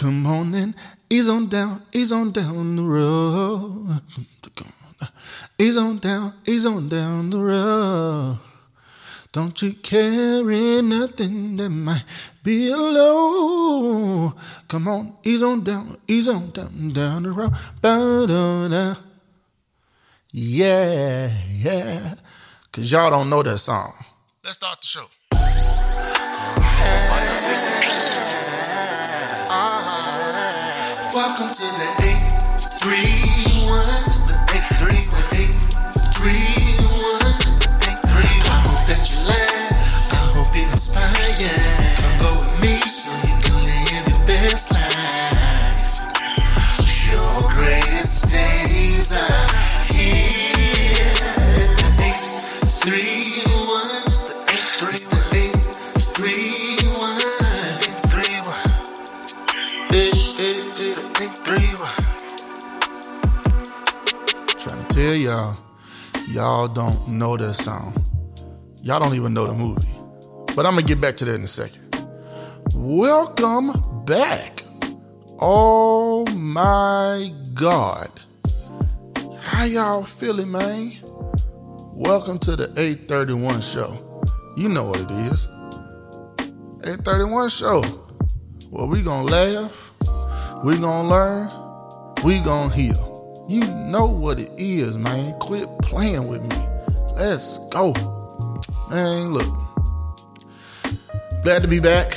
Come on and ease on down, ease on down the road. Ease on down, ease on down the road. Don't you carry nothing that might be alone. Come on, ease on down, ease on down, down the road. Ba-da-da. Yeah, yeah. Cause y'all don't know that song. Let's start the show. Me so you can live your best life. Your greatest days are here. The 831. It's the 831. Hey, hey, hey, Trying to tell y'all, y'all don't know that song. Y'all don't even know the movie. But I'm gonna get back to that in a second. Welcome back. Oh my God. How y'all feeling, man? Welcome to the 831 show. You know what it is. 831 show. Well, we gonna laugh, we gonna learn, we gonna heal. You know what it is, man. Quit playing with me. Let's go. Man, look. Glad to be back.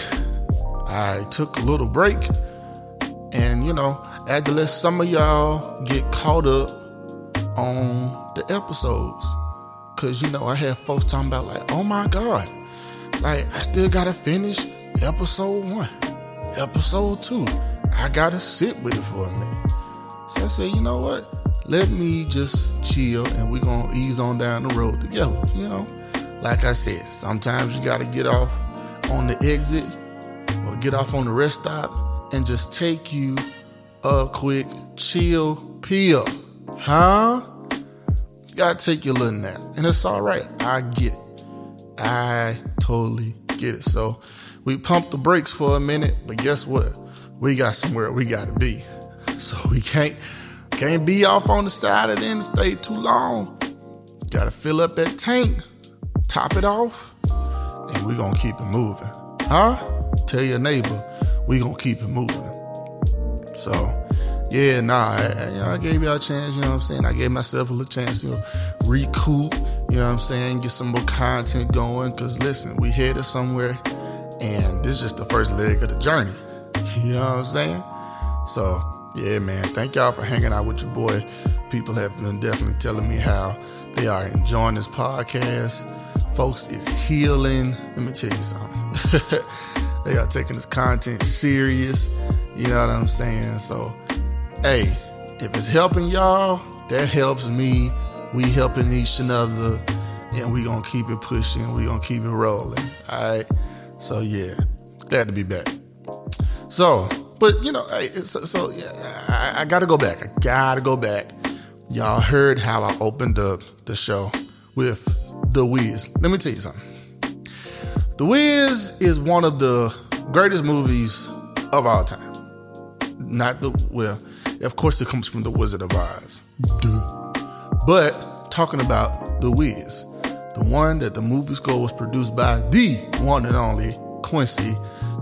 I took a little break. And, you know, I had to let some of y'all get caught up on the episodes. Cause you know, I had folks talking about like, oh my God. Like, I still gotta finish episode one, episode two. I gotta sit with it for a minute. So I said, you know what? Let me just chill and we're gonna ease on down the road together. You know, like I said, sometimes you gotta get off on the exit or get off on the rest stop and just take you a quick chill pill. Huh? You gotta take your little nap. And it's alright. I get it. I totally get it. So we pumped the brakes for a minute, but guess what? We got somewhere we gotta be. So we can't can't be off on the side of the interstate too long. Gotta fill up that tank, top it off, and we gonna keep it moving. Huh? Tell your neighbor we gonna keep it moving. So yeah, nah, I, I gave y'all a chance, you know what I'm saying? I gave myself a little chance to recoup, you know what I'm saying? Get some more content going. Cause listen, we headed somewhere and this is just the first leg of the journey. You know what I'm saying? So yeah, man. Thank y'all for hanging out with your boy. People have been definitely telling me how they are enjoying this podcast. Folks, it's healing. Let me tell you something. they are taking this content serious. You know what I'm saying? So, hey, if it's helping y'all, that helps me. We helping each another, and we gonna keep it pushing. We gonna keep it rolling. All right. So yeah, glad to be back. So but you know, hey, so, so yeah, I, I, gotta go back. I gotta go back. Y'all heard how I opened up the show with The Wiz. Let me tell you something. The Wiz is one of the greatest movies of all time. Not the well, of course, it comes from The Wizard of Oz. Duh. But talking about The Wiz, the one that the movie score was produced by the one and only Quincy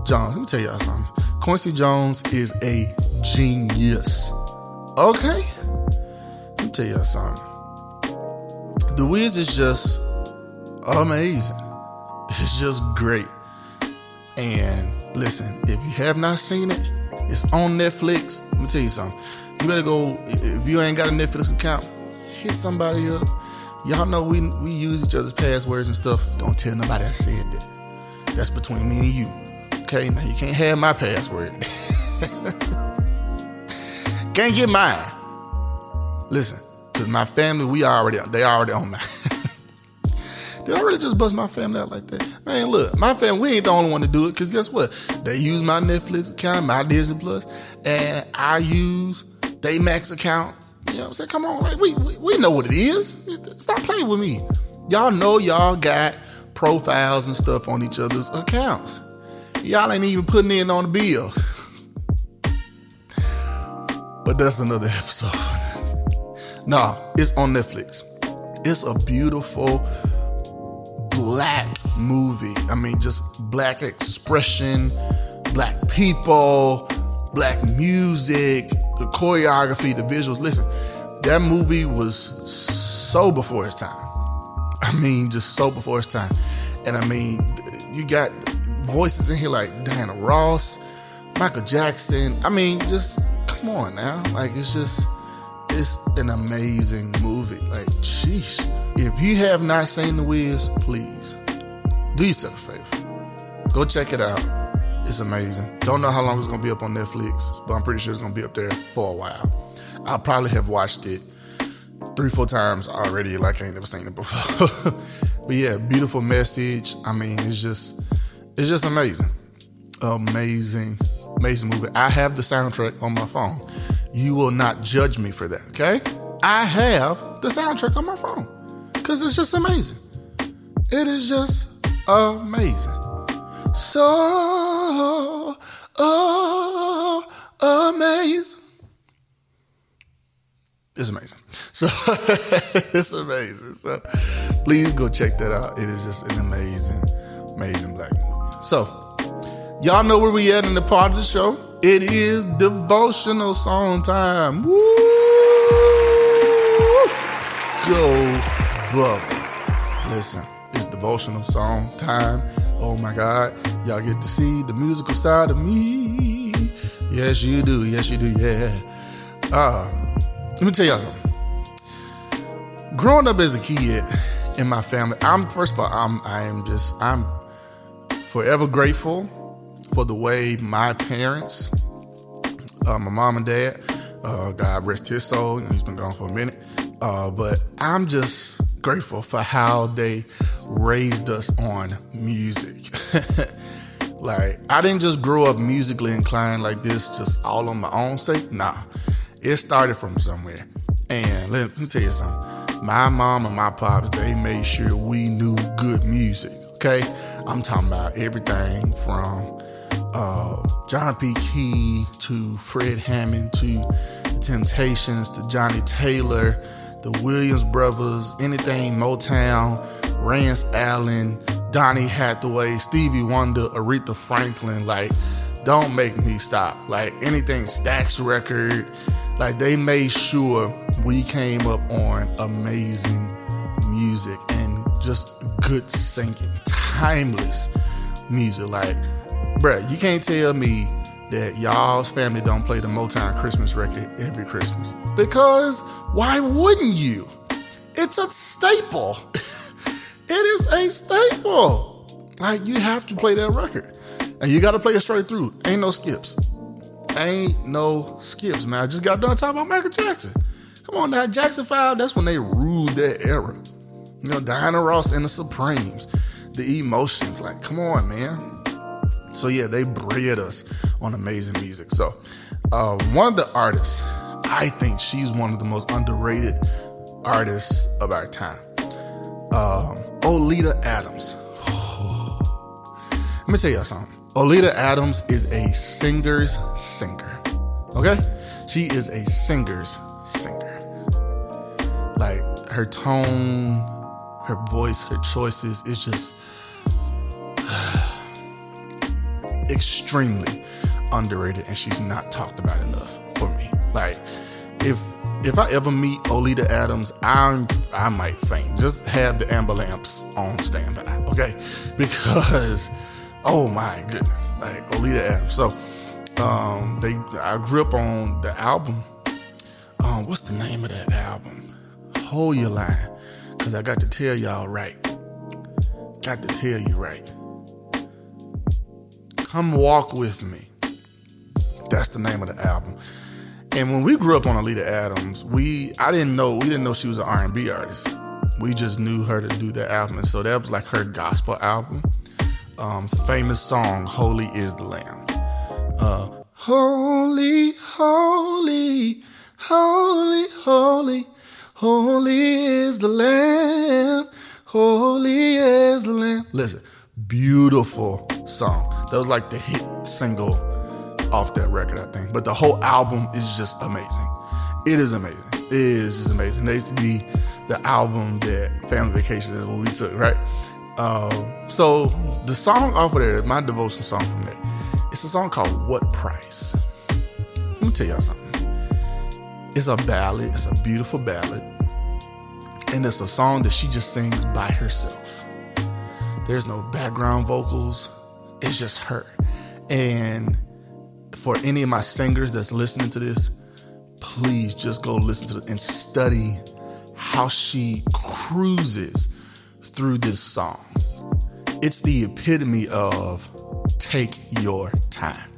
Jones. Let me tell y'all something. Quincy Jones is a genius. Okay? Let me tell y'all something. The Wiz is just amazing. It's just great. And listen, if you have not seen it, it's on Netflix. Let me tell you something. You better go, if you ain't got a Netflix account, hit somebody up. Y'all know we we use each other's passwords and stuff. Don't tell nobody I said that. That's between me and you. Okay, now you can't have my password. can't get mine. Listen, cause my family, we already they already on mine. I really just bust my family out like that? Man, look, my family, we ain't the only one to do it. Cause guess what? They use my Netflix account, my Disney Plus, and I use they Max account. You know what I'm saying? Come on, like we, we we know what it is. Stop playing with me. Y'all know y'all got profiles and stuff on each other's accounts. Y'all ain't even putting in on the bill. But that's another episode. nah, it's on Netflix. It's a beautiful black movie. I mean, just black expression, black people, black music, the choreography, the visuals. Listen, that movie was so before its time. I mean, just so before its time. And I mean, you got voices in here like Diana Ross, Michael Jackson. I mean, just come on now. Like, it's just, it's an amazing movie. Like, sheesh. If you have not seen The Wiz, please do yourself a favor. Go check it out. It's amazing. Don't know how long it's gonna be up on Netflix, but I'm pretty sure it's gonna be up there for a while. I probably have watched it three, four times already. Like I ain't never seen it before. but yeah, beautiful message. I mean, it's just, it's just amazing, amazing, amazing movie. I have the soundtrack on my phone. You will not judge me for that, okay? I have the soundtrack on my phone because it's just amazing. It is just amazing. So oh, amazing. It's amazing. So it's amazing. So please go check that out. It is just an amazing, amazing black movie. So y'all know where we at in the part of the show. It is devotional song time. Woo! Go, Bubba. Listen, it's devotional song time. Oh my God, y'all get to see the musical side of me. Yes, you do. Yes, you do. Yeah. Uh, let me tell y'all something. Growing up as a kid in my family, I'm first of all, I'm I am just I'm forever grateful for the way my parents, uh, my mom and dad, uh, God rest his soul, he's been gone for a minute. Uh, but I'm just grateful for how they raised us on music. like I didn't just grow up musically inclined like this, just all on my own sake. Nah, it started from somewhere. And let me tell you something. My mom and my pops, they made sure we knew good music. Okay? I'm talking about everything from uh, John P. Kee to Fred Hammond to the Temptations to Johnnie Taylor, the Williams brothers, anything Motown, Rance Allen, Donny Hathaway, Stevie Wonder, Aretha Franklin. Like, don't make me stop. Like anything Stax record, like they made sure we came up on amazing music and just good singing, timeless music. Like, bruh, you can't tell me that y'all's family don't play the Motown Christmas record every Christmas. Because why wouldn't you? It's a staple. it is a staple. Like you have to play that record. And you gotta play it straight through. Ain't no skips. Ain't no skips, man. I just got done talking about Michael Jackson. Come on now, Jackson 5, that's when they ruled that era. You know, Diana Ross and the Supremes, the emotions, like, come on, man. So yeah, they bred us on amazing music. So uh, one of the artists, I think she's one of the most underrated artists of our time. Um, Oleta Adams. Let me tell y'all something. Oleta Adams is a singer's singer. Okay? She is a singer's singer. Like her tone, her voice, her choices is just extremely underrated and she's not talked about enough for me. Like if if I ever meet Oleta Adams, I'm I might faint. Just have the amber lamps on standby, okay? Because oh my goodness, like Oleta Adams. So um, they I grew up on the album. Um, what's the name of that album? Hold your line, cause I got to tell y'all right. Got to tell you right. Come walk with me. That's the name of the album. And when we grew up on Oleta Adams, we I didn't know we didn't know she was an R&B artist. We just knew her to do the album, and so that was like her gospel album um, famous song, Holy is the Lamb. Uh, holy, holy, holy, holy, holy is the Lamb. Holy is the Lamb. Listen, beautiful song. That was like the hit single off that record, I think. But the whole album is just amazing. It is amazing. It is just amazing. They used to be the album that Family Vacation is what we took, right? Uh, so the song off of there, my devotion song from there, it's a song called What Price. Let me tell y'all something. It's a ballad, it's a beautiful ballad, and it's a song that she just sings by herself. There's no background vocals, it's just her. And for any of my singers that's listening to this, please just go listen to it and study how she cruises through this song. It's the epitome of take your time,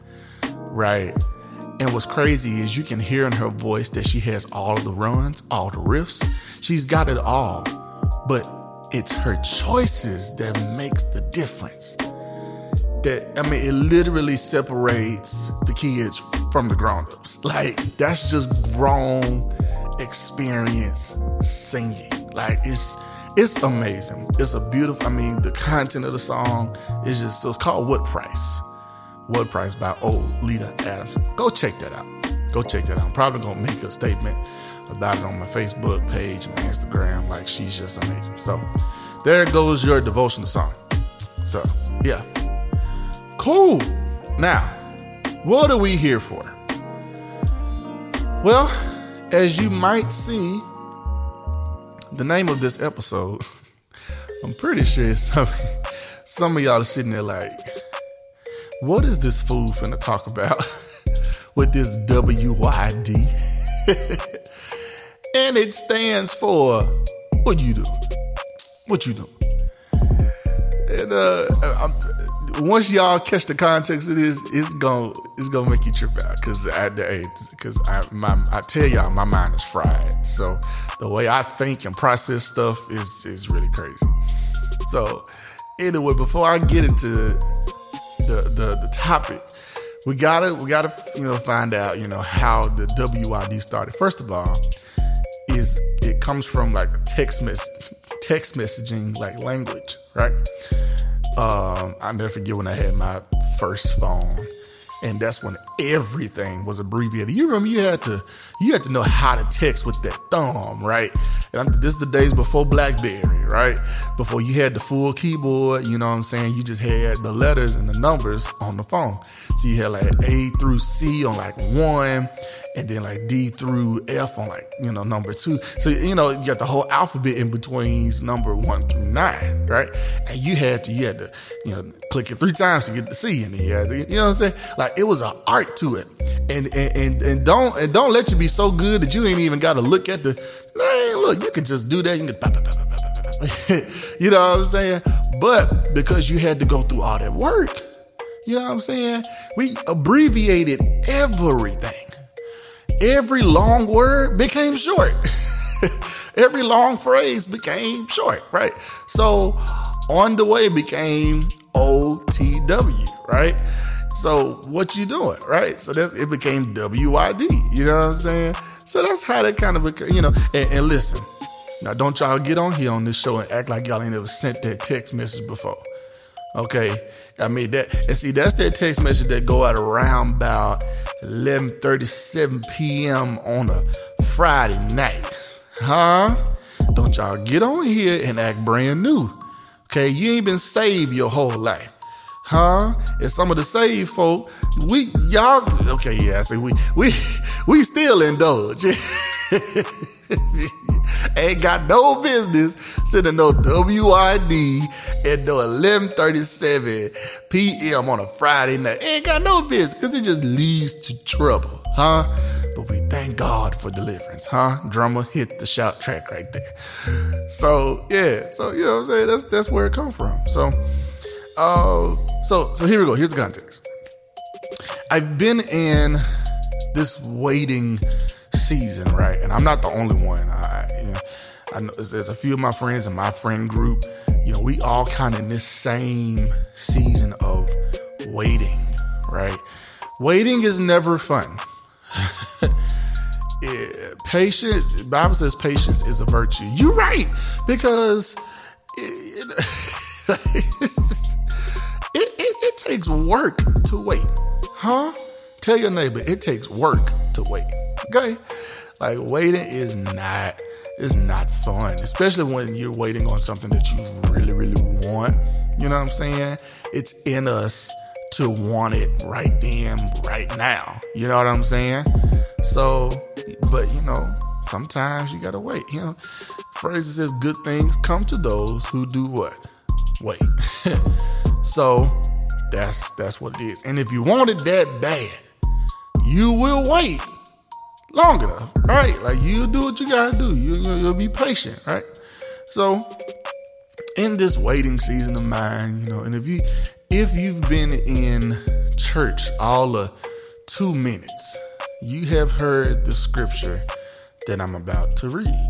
right? And what's crazy is you can hear in her voice that she has all the runs, all the riffs. She's got it all, but it's her choices that makes the difference. That I mean, it literally separates the kids from the grown-ups. Like that's just grown experience singing. Like it's it's amazing. It's a beautiful. I mean, the content of the song is just so. It's called What Price. What Price by Old Lita Adams. Go check that out. Go check that out. I'm probably gonna make a statement about it on my Facebook page and my Instagram. Like she's just amazing. So there goes your devotional song. So yeah, cool. Now, what are we here for? Well, as you might see, the name of this episode, I'm pretty sure some some of y'all are sitting there like what is this fool finna talk about with this WYD? and it stands for what you do? What you do? And uh, I'm, once y'all catch the context of this, it's gonna it's gonna make you trip out because at the because I my I tell y'all my mind is fried. So the way I think and process stuff is is really crazy. So anyway, before I get into the, the, the topic, we gotta we gotta you know find out you know how the WID started. First of all, is it comes from like text mess text messaging like language, right? Um, I never forget when I had my first phone, and that's when everything was abbreviated. You remember you had to you had to know how to text with that thumb, right? And this is the days before BlackBerry, right? Before you had the full keyboard, you know what I'm saying? You just had the letters and the numbers on the phone. So you had like A through C on like one, and then like D through F on like, you know, number two. So, you know, you got the whole alphabet in between number one through nine, right? And you had to, you had to, you know, click it three times to get the C in there. You, you know what I'm saying? Like it was an art to it. And, and, and, and don't, and don't let you be so good that you ain't even got to look at the, man, look, you could just do that. You can, you know what I'm saying? But because you had to go through all that work, you know what I'm saying? We abbreviated everything. Every long word became short. Every long phrase became short, right? So on the way became OTW, right? So what you doing, right? So that's it became WYD. You know what I'm saying? So that's how that kind of you know. And, and listen, now don't y'all get on here on this show and act like y'all ain't ever sent that text message before. Okay, I mean that, and see that's that text message that go out around about 11:37 p.m. on a Friday night, huh? Don't y'all get on here and act brand new. Okay, you ain't been saved your whole life, huh? And some of the saved folk, we y'all, okay, yeah, I say we we we still indulge. ain't got no business sending no WID at no 11:37 p.m. on a Friday night. Ain't got no business because it just leads to trouble, huh? But we thank God for deliverance, huh? Drummer hit the shout track right there. So yeah, so you know what I'm saying? That's that's where it come from. So uh so so here we go. Here's the context. I've been in this waiting season, right? And I'm not the only one. I, you know, I know there's a few of my friends in my friend group. You know, we all kind of in this same season of waiting, right? Waiting is never fun. yeah, patience, Bible says patience is a virtue. You're right, because it, it, it, it takes work to wait, huh? Tell your neighbor it takes work to wait. Okay? Like waiting is not it's not fun, especially when you're waiting on something that you really, really want. You know what I'm saying? It's in us to want it right then, right now. You know what I'm saying? So, but you know, sometimes you gotta wait. You know, phrase says, "Good things come to those who do what? Wait." so that's that's what it is. And if you want it that bad, you will wait long enough, right? Like you do what you gotta do. You, you you'll be patient, right? So in this waiting season of mine, you know, and if you if you've been in church all of two minutes, you have heard the scripture that I'm about to read.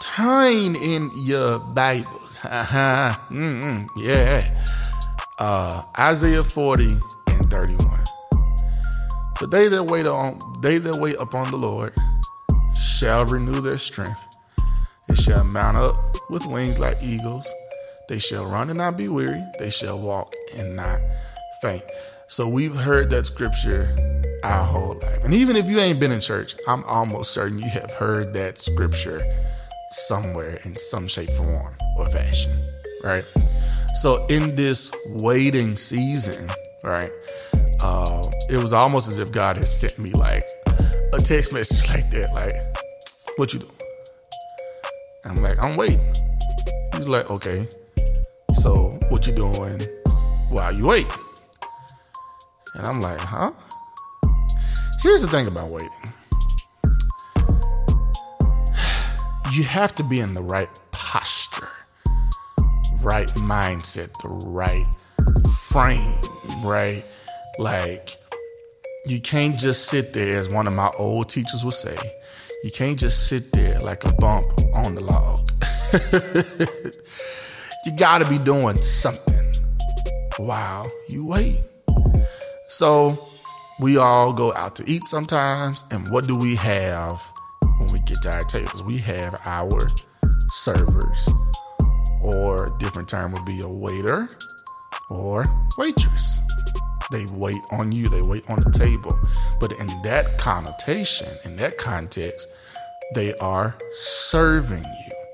Turn in your Bibles. Ha. Mm-hmm. Yeah. Uh, Isaiah 40 and 31. But they that wait on they that wait upon the Lord shall renew their strength. They shall mount up with wings like eagles. They shall run and not be weary. They shall walk and not faint. So we've heard that scripture our whole life. And even if you ain't been in church, I'm almost certain you have heard that scripture somewhere in some shape, form, or fashion. Right? So in this waiting season, right? uh, it was almost as if God had sent me like a text message like that, like, what you doing? I'm like, I'm waiting. He's like, okay. So what you doing while you wait? And I'm like, huh? Here's the thing about waiting. You have to be in the right right mindset, the right frame, right? Like, you can't just sit there, as one of my old teachers would say, you can't just sit there like a bump on the log. you gotta be doing something while you wait. So, we all go out to eat sometimes, and what do we have when we get to our tables? We have our servers, or different term would be a waiter or waitress. They wait on you, they wait on the table. But in that connotation, in that context, they are serving you.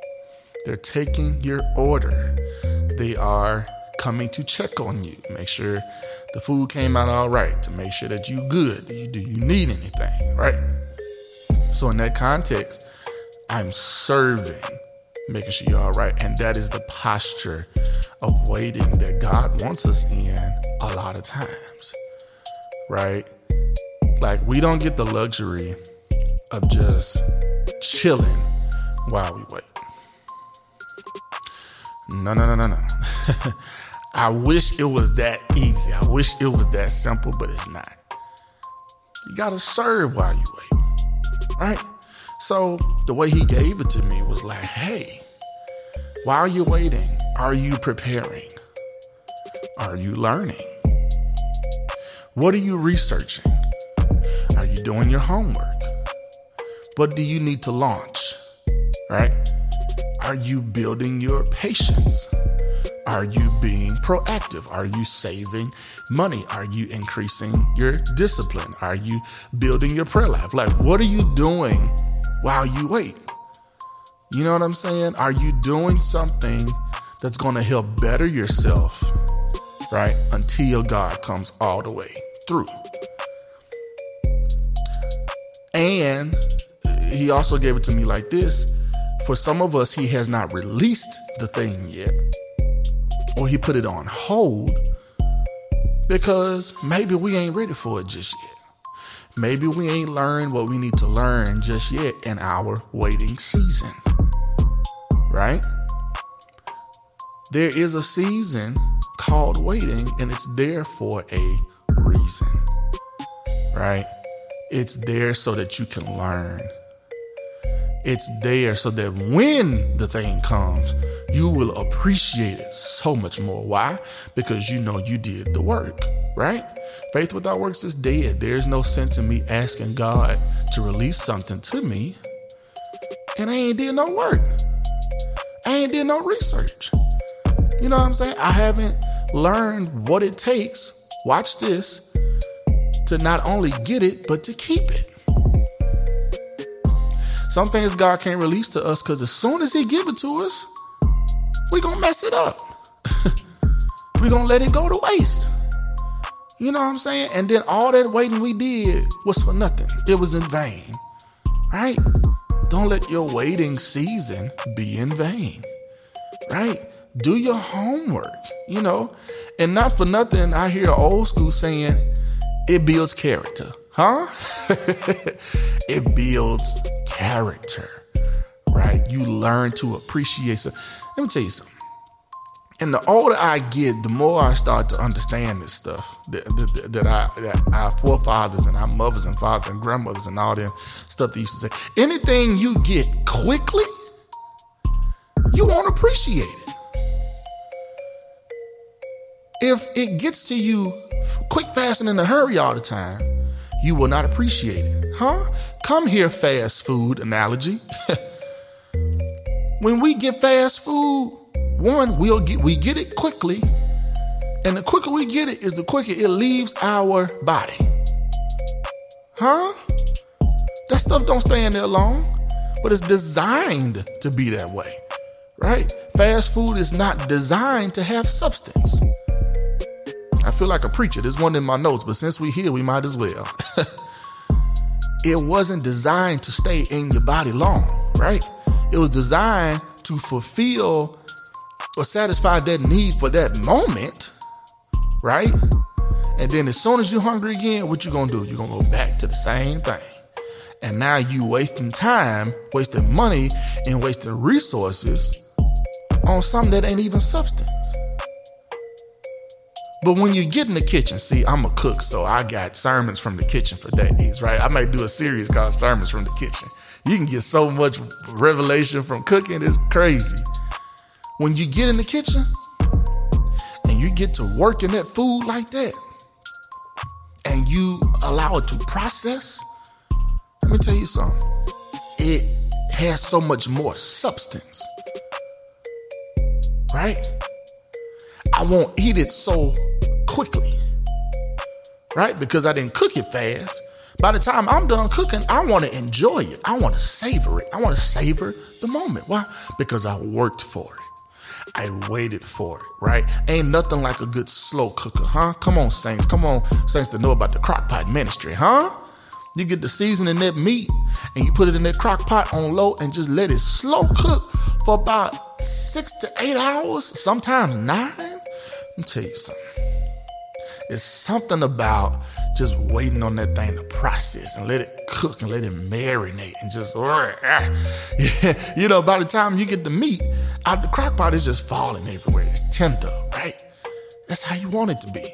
They're taking your order. They are coming to check on you, make sure the food came out all right, to make sure that you're good. Do you, do you need anything, right? So in that context, I'm serving, making sure you're all right. And that is the posture of waiting that God wants us in a lot of times, right? Like, we don't get the luxury of just chilling while we wait. No, no, no, no, no. I wish it was that easy. I wish it was that simple, but it's not. You gotta serve while you wait, right? So the way he gave it to me was like, hey, while you're waiting, are you preparing? Are you learning? What are you researching? Are you doing your homework? What do you need to launch? Right? Are you building your patience? Are you being proactive? Are you saving money? Are you increasing your discipline? Are you building your prayer life? Like, what are you doing while you wait? You know what I'm saying? Are you doing something that's going to help better yourself, right? Until God comes all the way through. And he also gave it to me like this for some of us, he has not released the thing yet, or he put it on hold because maybe we ain't ready for it just yet. Maybe we ain't learned what we need to learn just yet in our waiting season. Right? There is a season called waiting, and it's there for a reason, right? It's there so that you can learn. It's there so that when the thing comes, you will appreciate it so much more. Why? Because you know you did the work, right? Faith without works is dead. There's no sense in me asking God to release something to me, and I ain't did no work. I ain't did no research. You know what I'm saying? I haven't learned what it takes, watch this, to not only get it, but to keep it. Some things God can't release to us because as soon as He give it to us, we gonna mess it up. we gonna let it go to waste. You know what I'm saying? And then all that waiting we did was for nothing. It was in vain. Right? Don't let your waiting season be in vain. Right? Do your homework, you know? And not for nothing, I hear old school saying it builds character. Huh? it builds character, right? You learn to appreciate. So, let me tell you something. And the older I get, the more I start to understand this stuff that, that, that, I, that our forefathers and our mothers and fathers and grandmothers and all them stuff they used to say. Anything you get quickly, you won't appreciate it. If it gets to you quick, fast, and in a hurry all the time, you will not appreciate it. Huh? Come here, fast food analogy. when we get fast food, one, we'll get we get it quickly, and the quicker we get it is the quicker it leaves our body. Huh? That stuff don't stay in there long, but it's designed to be that way. Right? Fast food is not designed to have substance. I feel like a preacher. There's one in my notes, but since we're here, we might as well. it wasn't designed to stay in your body long, right? It was designed to fulfill or satisfy that need for that moment, right? And then as soon as you're hungry again, what you gonna do? You're gonna go back to the same thing. And now you wasting time, wasting money, and wasting resources on something that ain't even substance. But when you get in the kitchen, see, I'm a cook, so I got sermons from the kitchen for days, right? I might do a series called Sermons from the Kitchen. You can get so much revelation from cooking, it's crazy. When you get in the kitchen and you get to work in that food like that, and you allow it to process, let me tell you something. It has so much more substance, right? I won't eat it so quickly, right? Because I didn't cook it fast. By the time I'm done cooking, I want to enjoy it. I want to savor it. I want to savor the moment. Why? Because I worked for it. I waited for it, right? Ain't nothing like a good slow cooker, huh? Come on, saints. Come on, saints to know about the crock pot ministry, huh? You get the seasoning in that meat and you put it in that crock pot on low and just let it slow cook for about six to eight hours, sometimes nine. Let me tell you something. It's something about just waiting on that thing to process and let it cook and let it marinate and just, you know, by the time you get the meat out the crock pot, it's just falling everywhere. It's tender, right? That's how you want it to be.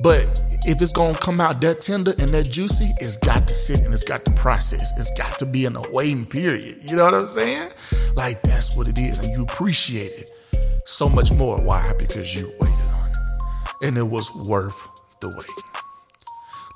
But if it's gonna come out that tender and that juicy, it's got to sit and it's got to process. It's got to be in a waiting period. You know what I'm saying? Like that's what it is, and you appreciate it so much more. Why? Because you waited on it, and it was worth the wait.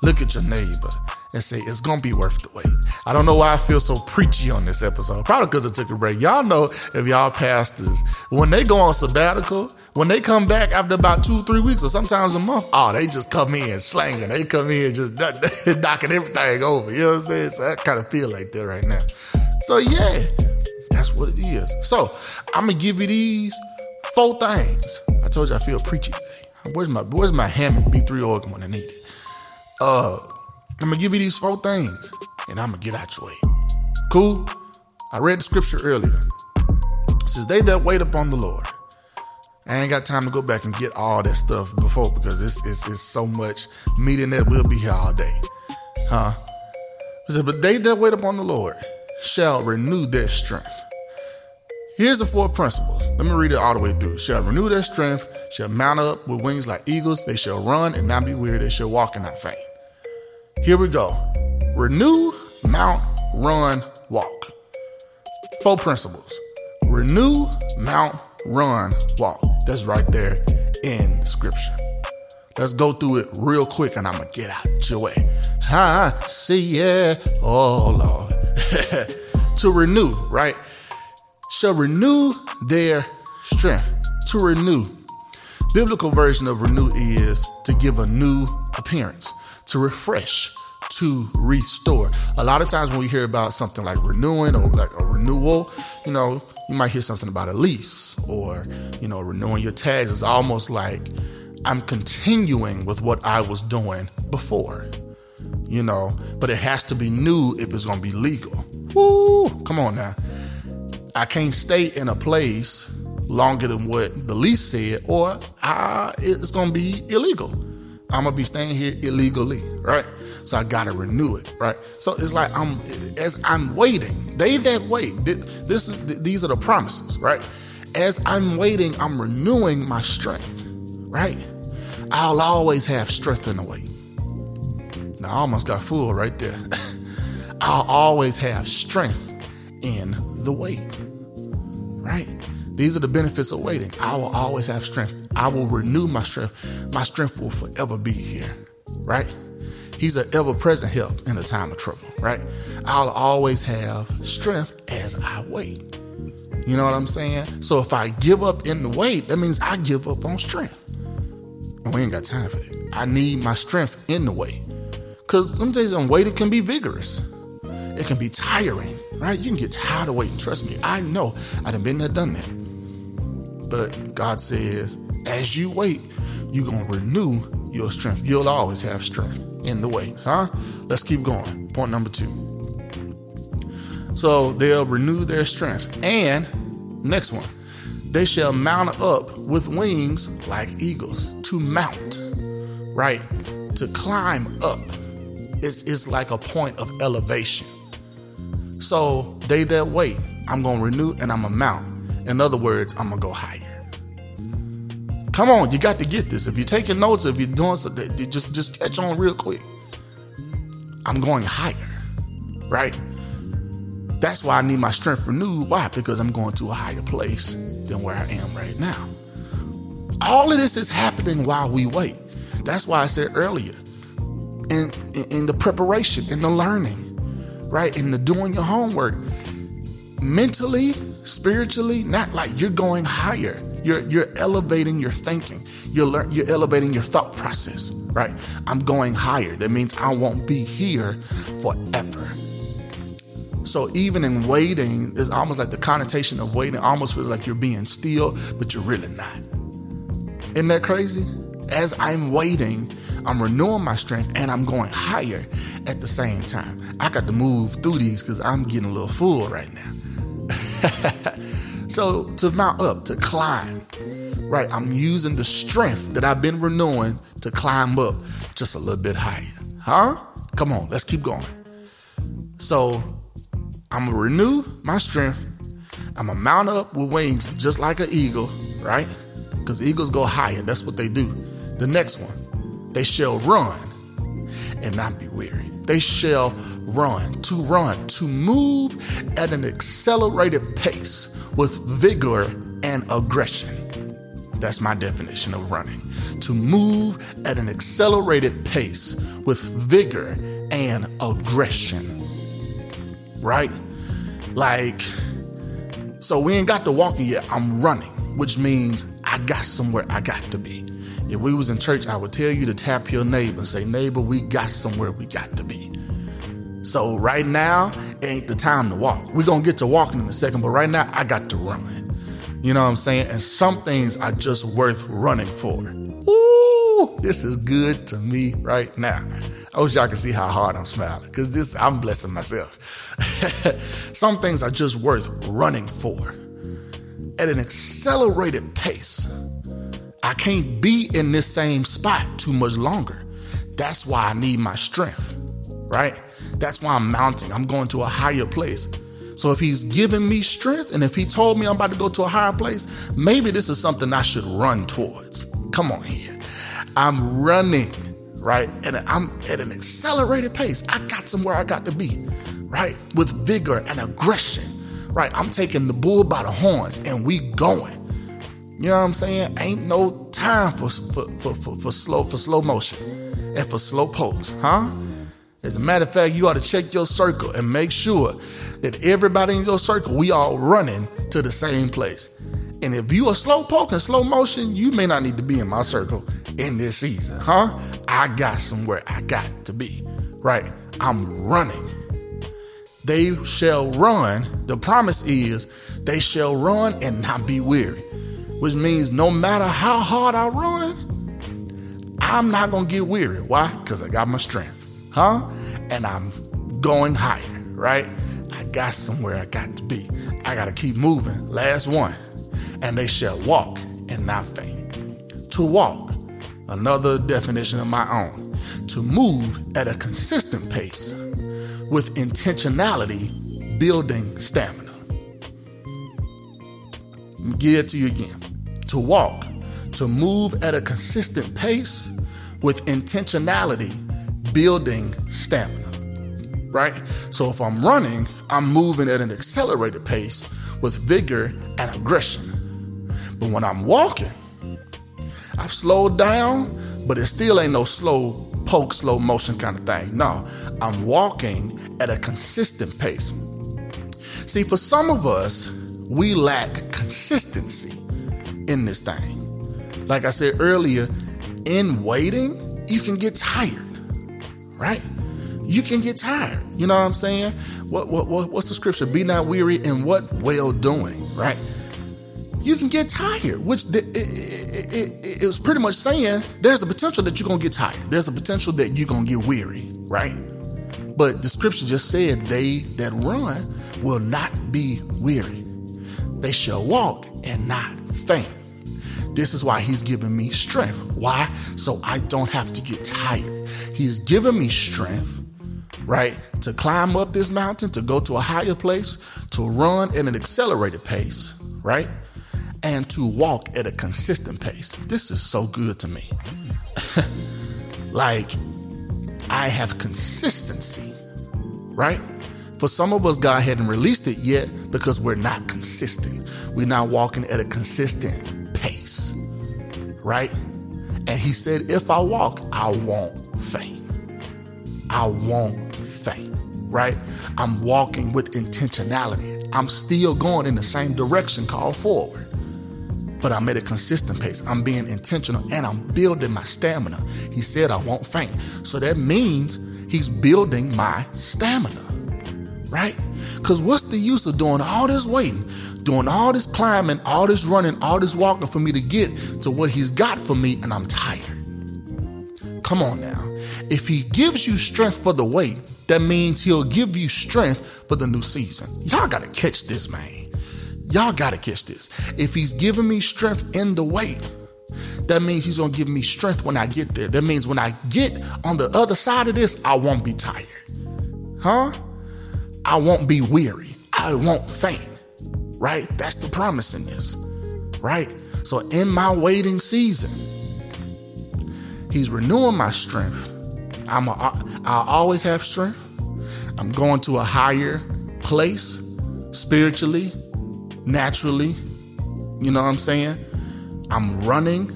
Look at your neighbor and say it's gonna be worth the wait. I don't know why I feel so preachy on this episode. Probably because I took a break. Y'all know if y'all pastors, when they go on sabbatical, when they come back after about two, three weeks, or sometimes a month, oh, they just come in slanging. They come in just knocking everything over. You know what I'm saying? So I kind of feel like that right now. So yeah, that's what it is. So I'm gonna give you these four things. I told you I feel preachy today. Where's my Where's my Hammond B3 organ when I need it? Uh, I'm gonna give you these four things, and I'm gonna get out your way. Cool. I read the scripture earlier. It says, "They that wait upon the Lord." I ain't got time to go back and get all that stuff before because it's it's, it's so much meeting that we'll be here all day, huh? It said, "But they that wait upon the Lord shall renew their strength." Here's the four principles. Let me read it all the way through. Shall renew their strength, shall mount up with wings like eagles. They shall run and not be weary. They shall walk and not faint. Here we go. Renew, mount, run, walk. Four principles. Renew, mount, run, walk. That's right there in the scripture. Let's go through it real quick and I'm to get out your way. I see yeah. Oh, Lord. to renew, right? Shall renew their strength. To renew. Biblical version of renew is to give a new appearance to refresh, to restore. A lot of times when we hear about something like renewing or like a renewal, you know, you might hear something about a lease or, you know, renewing your tags. is almost like I'm continuing with what I was doing before, you know, but it has to be new if it's going to be legal. Woo, come on now. I can't stay in a place longer than what the lease said, or I, it's going to be illegal. I'm gonna be staying here illegally, right? So I gotta renew it, right? So it's like I'm as I'm waiting. They that wait. This is these are the promises, right? As I'm waiting, I'm renewing my strength, right? I'll always have strength in the wait. Now I almost got fooled right there. I'll always have strength in the wait, right? These are the benefits of waiting. I will always have strength. I will renew my strength. My strength will forever be here, right? He's an ever present help in a time of trouble, right? I'll always have strength as I wait. You know what I'm saying? So if I give up in the wait, that means I give up on strength. And we ain't got time for that. I need my strength in the wait. Because let me tell you something, waiting can be vigorous. It can be tiring, right? You can get tired of waiting. Trust me, I know. I'd have been there, done that. But God says, as you wait, you're going to renew your strength. You'll always have strength in the wait, huh? Let's keep going. Point number two. So they'll renew their strength. And next one, they shall mount up with wings like eagles. To mount, right? To climb up. It's, it's like a point of elevation. So they that wait, I'm to renew and I'm to mount. In other words, I'm to go higher. Come on, you got to get this. If you're taking notes, if you're doing something, just just catch on real quick. I'm going higher, right? That's why I need my strength renewed. Why? Because I'm going to a higher place than where I am right now. All of this is happening while we wait. That's why I said earlier, in, in, in the preparation, in the learning, right? In the doing your homework, mentally, spiritually, not like you're going higher. You're you're elevating your thinking. You're lear- you're elevating your thought process, right? I'm going higher. That means I won't be here forever. So even in waiting, it's almost like the connotation of waiting almost feels like you're being still, but you're really not. Isn't that crazy? As I'm waiting, I'm renewing my strength and I'm going higher at the same time. I got to move through these because I'm getting a little full right now. so to mount up, to climb, right? I'm using the strength that I've been renewing to climb up just a little bit higher. Huh? Come on, let's keep going. So I'm gonna renew my strength. I'm gonna mount up with wings just like an eagle, right? Because eagles go higher. That's what they do. The next one, they shall run and not be weary. They shall run, to run, to move at an accelerated pace with vigor and aggression. That's my definition of running. To move at an accelerated pace with vigor and aggression. Right? Like, so we ain't got to walking yet. I'm running, which means I got somewhere I got to be. If we was in church, I would tell you to tap your neighbor and say, neighbor, we got somewhere we got to be. So right now ain't the time to walk. We're gonna get to walking in a second, but right now I got to run. You know what I'm saying? And some things are just worth running for. Ooh, this is good to me right now. I wish y'all could see how hard I'm smiling because this I'm blessing myself. some things are just worth running for at an accelerated pace. I can't be in this same spot too much longer. That's why I need my strength, right? That's why I'm mounting. I'm going to a higher place. So if he's giving me strength and if he told me I'm about to go to a higher place, maybe this is something I should run towards. Come on here. I'm running, right? And I'm at an accelerated pace. I got somewhere I got to be, right? With vigor and aggression, right? I'm taking the bull by the horns and we going. You know what I'm saying? Ain't no time for for, for, for, for slow for slow motion and for slow pokes, huh? As a matter of fact, you ought to check your circle and make sure that everybody in your circle, we all running to the same place. And if you are slow poking, slow motion, you may not need to be in my circle in this season, huh? I got somewhere I got to be, right? I'm running. They shall run. The promise is they shall run and not be weary, which means no matter how hard I run, I'm not going to get weary. Why? Because I got my strength, huh? And I'm going higher, right? I got somewhere I got to be. I got to keep moving. Last one. And they shall walk and not faint. To walk, another definition of my own. To move at a consistent pace with intentionality, building stamina. Give it to you again. To walk, to move at a consistent pace with intentionality, building stamina right? So if I'm running, I'm moving at an accelerated pace with vigor and aggression. But when I'm walking, I've slowed down, but it still ain't no slow poke, slow motion kind of thing. No, I'm walking at a consistent pace. See, for some of us, we lack consistency in this thing. Like I said earlier, in waiting, you can get tired, right? you can get tired. You know what I'm saying? What, what, what what's the scripture? Be not weary in what well doing, right? You can get tired, which it, it, it, it was pretty much saying there's the potential that you're gonna get tired. There's the potential that you're gonna get weary, right? But the scripture just said they that run will not be weary. They shall walk and not faint. This is why he's giving me strength. Why? So I don't have to get tired. He's giving me strength right? To climb up this mountain, to go to a higher place, to run at an accelerated pace, right? And to walk at a consistent pace. This is so good to me. like, I have consistency, right? For some of us, God hadn't released it yet because we're not consistent. We're not walking at a consistent pace, right? And He said, if I walk, I won't faint. I won't faint, right? I'm walking with intentionality. I'm still going in the same direction called forward, but I'm at a consistent pace. I'm being intentional and I'm building my stamina. He said I won't faint. So that means he's building my stamina, right? Because what's the use of doing all this waiting, doing all this climbing, all this running, all this walking for me to get to what he's got for me and I'm tired? Come on now. If he gives you strength for the wait, that means he'll give you strength for the new season. Y'all got to catch this, man. Y'all got to catch this. If he's giving me strength in the wait, that means he's to give me strength when I get there. That means when I get on the other side of this, I won't be tired. Huh? I won't be weary. I won't faint. Right? That's the promise in this. Right? So in my waiting season, he's renewing my strength I'm a, I always have strength. I'm going to a higher place spiritually, naturally. You know what I'm saying? I'm running.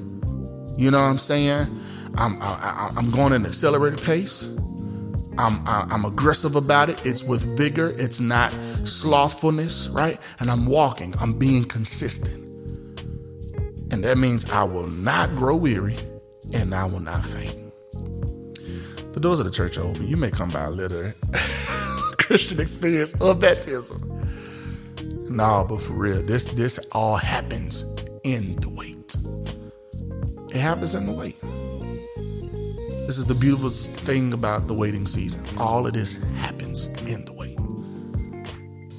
You know what I'm saying? I'm I, am going at an accelerated pace. I'm I'm aggressive about it. It's with vigor. It's not slothfulness, right? And I'm walking. I'm being consistent. And that means I will not grow weary and I will not faint. The doors of the church are open. You may come by a little Christian experience of baptism. No, but for real, this this all happens in the wait. It happens in the wait. This is the beautiful thing about the waiting season. All of this happens in the wait.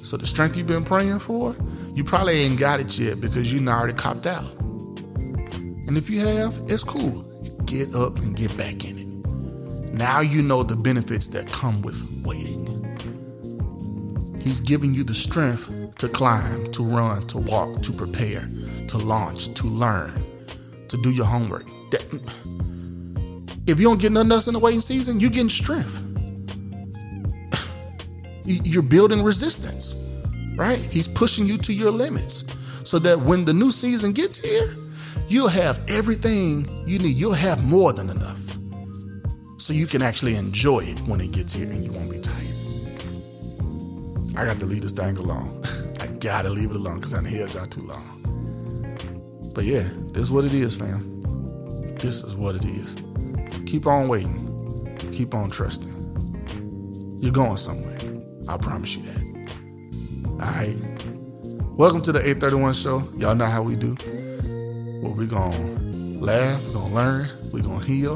So the strength you've been praying for, you probably ain't got it yet because you already copped out. And if you have, it's cool. Get up and get back in it. Now you know the benefits that come with waiting. He's giving you the strength to climb, to run, to walk, to prepare, to launch, to learn, to do your homework. If you don't get nothing else in the waiting season, you're getting strength. You're building resistance, right? He's pushing you to your limits so that when the new season gets here, you'll have everything you need. You'll have more than enough so you can actually enjoy it when it gets here and you won't be tired. I got to leave this thing alone. I gotta leave it alone because I held y'all too long. But yeah, this is what it is, fam. This is what it is. Keep on waiting. Keep on trusting. You're going somewhere. I promise you that. All right. Welcome to the 831 show. Y'all know how we do. Well, we're going to laugh, we're going to learn, we're going to heal.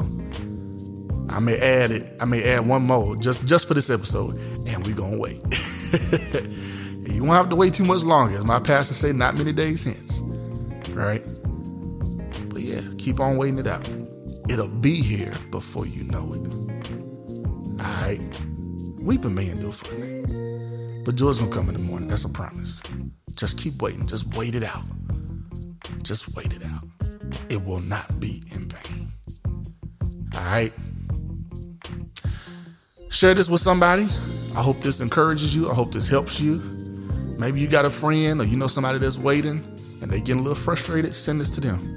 I may add it. I may add one more just just for this episode, and we're gonna wait. you won't have to wait too much longer, as my pastor say, not many days hence. Right? But yeah, keep on waiting it out. It'll be here before you know it. Alright. Weeping may endure for a night. But joy's gonna come in the morning. That's a promise. Just keep waiting. Just wait it out. Just wait it out. It will not be in vain. Alright. Share this with somebody. I hope this encourages you. I hope this helps you. Maybe you got a friend or you know somebody that's waiting and they getting a little frustrated. Send this to them.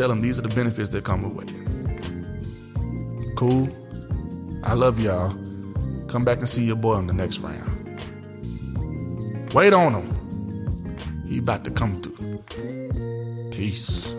Tell them these are the benefits that come with waiting. Cool. I love y'all. Come back and see your boy on the next round. Wait on him. He about to come through. Peace.